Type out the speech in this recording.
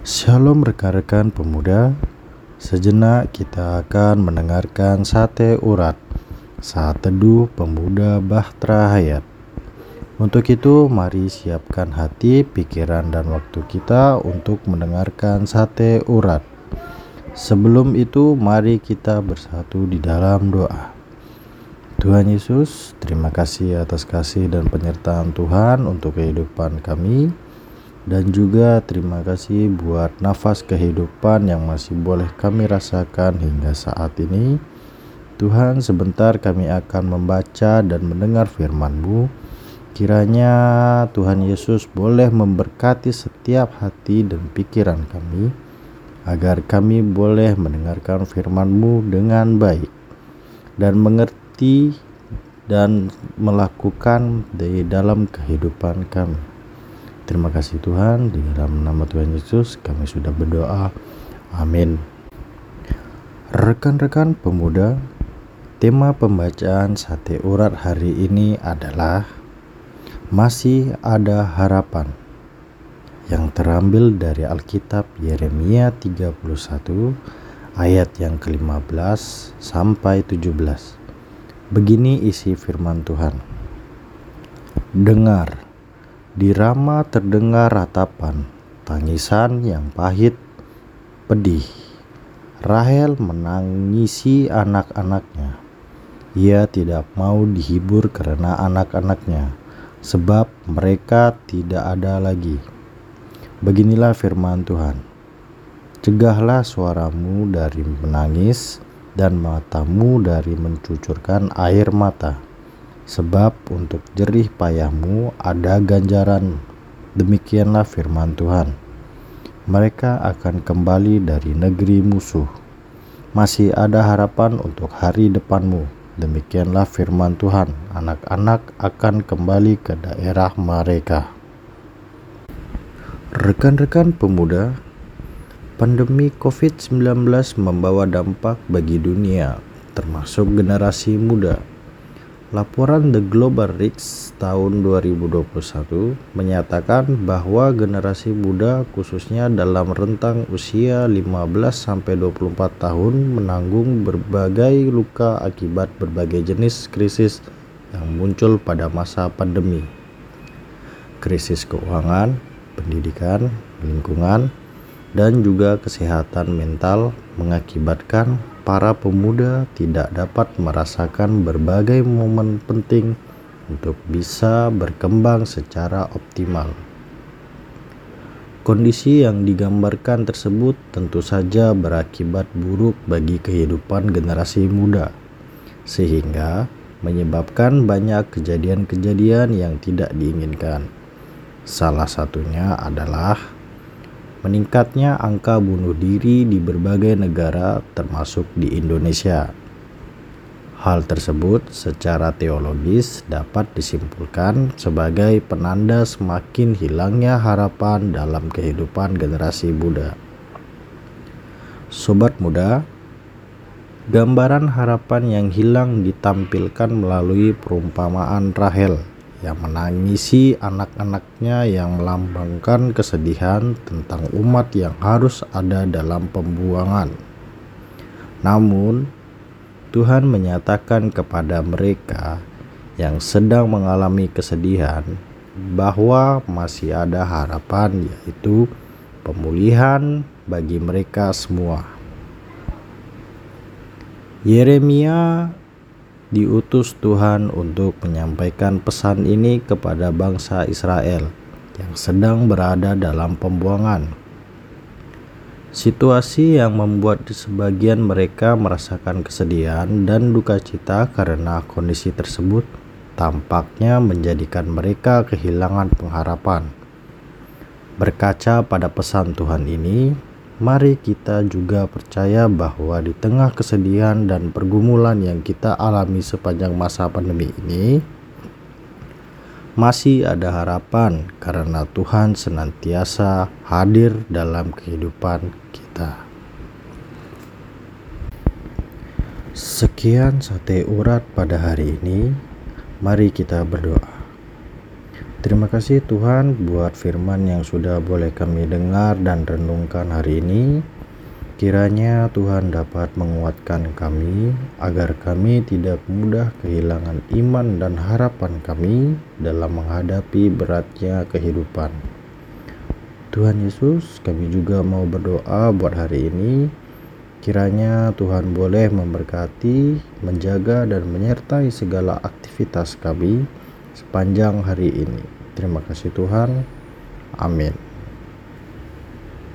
Shalom rekan-rekan pemuda Sejenak kita akan mendengarkan sate urat Saat teduh pemuda Bahtera Hayat. Untuk itu mari siapkan hati, pikiran, dan waktu kita untuk mendengarkan sate urat. Sebelum itu mari kita bersatu di dalam doa. Tuhan Yesus, terima kasih atas kasih dan penyertaan Tuhan untuk kehidupan kami dan juga terima kasih buat nafas kehidupan yang masih boleh kami rasakan hingga saat ini. Tuhan, sebentar kami akan membaca dan mendengar firman-Mu. Kiranya Tuhan Yesus boleh memberkati setiap hati dan pikiran kami, agar kami boleh mendengarkan firman-Mu dengan baik dan mengerti dan melakukan di dalam kehidupan kami. Terima kasih Tuhan, di dalam nama Tuhan Yesus kami sudah berdoa. Amin. Rekan-rekan pemuda, tema pembacaan sate urat hari ini adalah masih ada harapan yang terambil dari Alkitab Yeremia 31 ayat yang ke-15 sampai 17. Begini isi firman Tuhan. Dengar, di Rama terdengar ratapan, tangisan yang pahit, pedih. Rahel menangisi anak-anaknya. Ia tidak mau dihibur karena anak-anaknya, sebab mereka tidak ada lagi. Beginilah firman Tuhan. Cegahlah suaramu dari menangis, dan matamu dari mencucurkan air mata. Sebab untuk jerih payahmu ada ganjaran. Demikianlah firman Tuhan. Mereka akan kembali dari negeri musuh. Masih ada harapan untuk hari depanmu. Demikianlah firman Tuhan. Anak-anak akan kembali ke daerah mereka. Rekan-rekan pemuda, Pandemi COVID-19 membawa dampak bagi dunia, termasuk generasi muda. Laporan The Global Reach tahun 2021 menyatakan bahwa generasi muda khususnya dalam rentang usia 15 sampai 24 tahun menanggung berbagai luka akibat berbagai jenis krisis yang muncul pada masa pandemi. Krisis keuangan, pendidikan, lingkungan, dan juga kesehatan mental mengakibatkan para pemuda tidak dapat merasakan berbagai momen penting untuk bisa berkembang secara optimal. Kondisi yang digambarkan tersebut tentu saja berakibat buruk bagi kehidupan generasi muda, sehingga menyebabkan banyak kejadian-kejadian yang tidak diinginkan. Salah satunya adalah meningkatnya angka bunuh diri di berbagai negara termasuk di Indonesia. Hal tersebut secara teologis dapat disimpulkan sebagai penanda semakin hilangnya harapan dalam kehidupan generasi muda. Sobat muda, gambaran harapan yang hilang ditampilkan melalui perumpamaan Rahel yang menangisi anak-anaknya yang melambangkan kesedihan tentang umat yang harus ada dalam pembuangan. Namun, Tuhan menyatakan kepada mereka yang sedang mengalami kesedihan bahwa masih ada harapan, yaitu pemulihan bagi mereka semua. Yeremia diutus Tuhan untuk menyampaikan pesan ini kepada bangsa Israel yang sedang berada dalam pembuangan. Situasi yang membuat sebagian mereka merasakan kesedihan dan duka cita karena kondisi tersebut tampaknya menjadikan mereka kehilangan pengharapan. Berkaca pada pesan Tuhan ini, mari kita juga percaya bahwa di tengah kesedihan dan pergumulan yang kita alami sepanjang masa pandemi ini, masih ada harapan karena Tuhan senantiasa hadir dalam kehidupan kita. Sekian sate urat pada hari ini. Mari kita berdoa. Terima kasih Tuhan buat firman yang sudah boleh kami dengar dan renungkan hari ini. Kiranya Tuhan dapat menguatkan kami agar kami tidak mudah kehilangan iman dan harapan kami dalam menghadapi beratnya kehidupan. Tuhan Yesus, kami juga mau berdoa buat hari ini. Kiranya Tuhan boleh memberkati, menjaga, dan menyertai segala aktivitas kami sepanjang hari ini. Terima kasih Tuhan. Amin.